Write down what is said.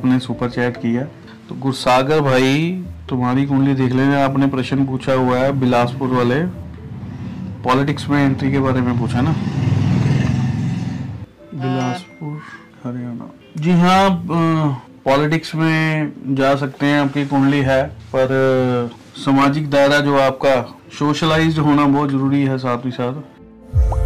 आपने super chat किया। तो गुरसागर भाई तुम्हारी कुंडली देख लेना आपने प्रश्न पूछा हुआ है बिलासपुर वाले। पॉलिटिक्स में एंट्री के बारे में पूछा ना? बिलासपुर हरियाणा। जी हाँ पॉलिटिक्स में जा सकते हैं आपकी कुंडली है पर सामाजिक दायरा जो आपका सोशलाइज्ड होना बहुत ज़रूरी है साथ ही साथ।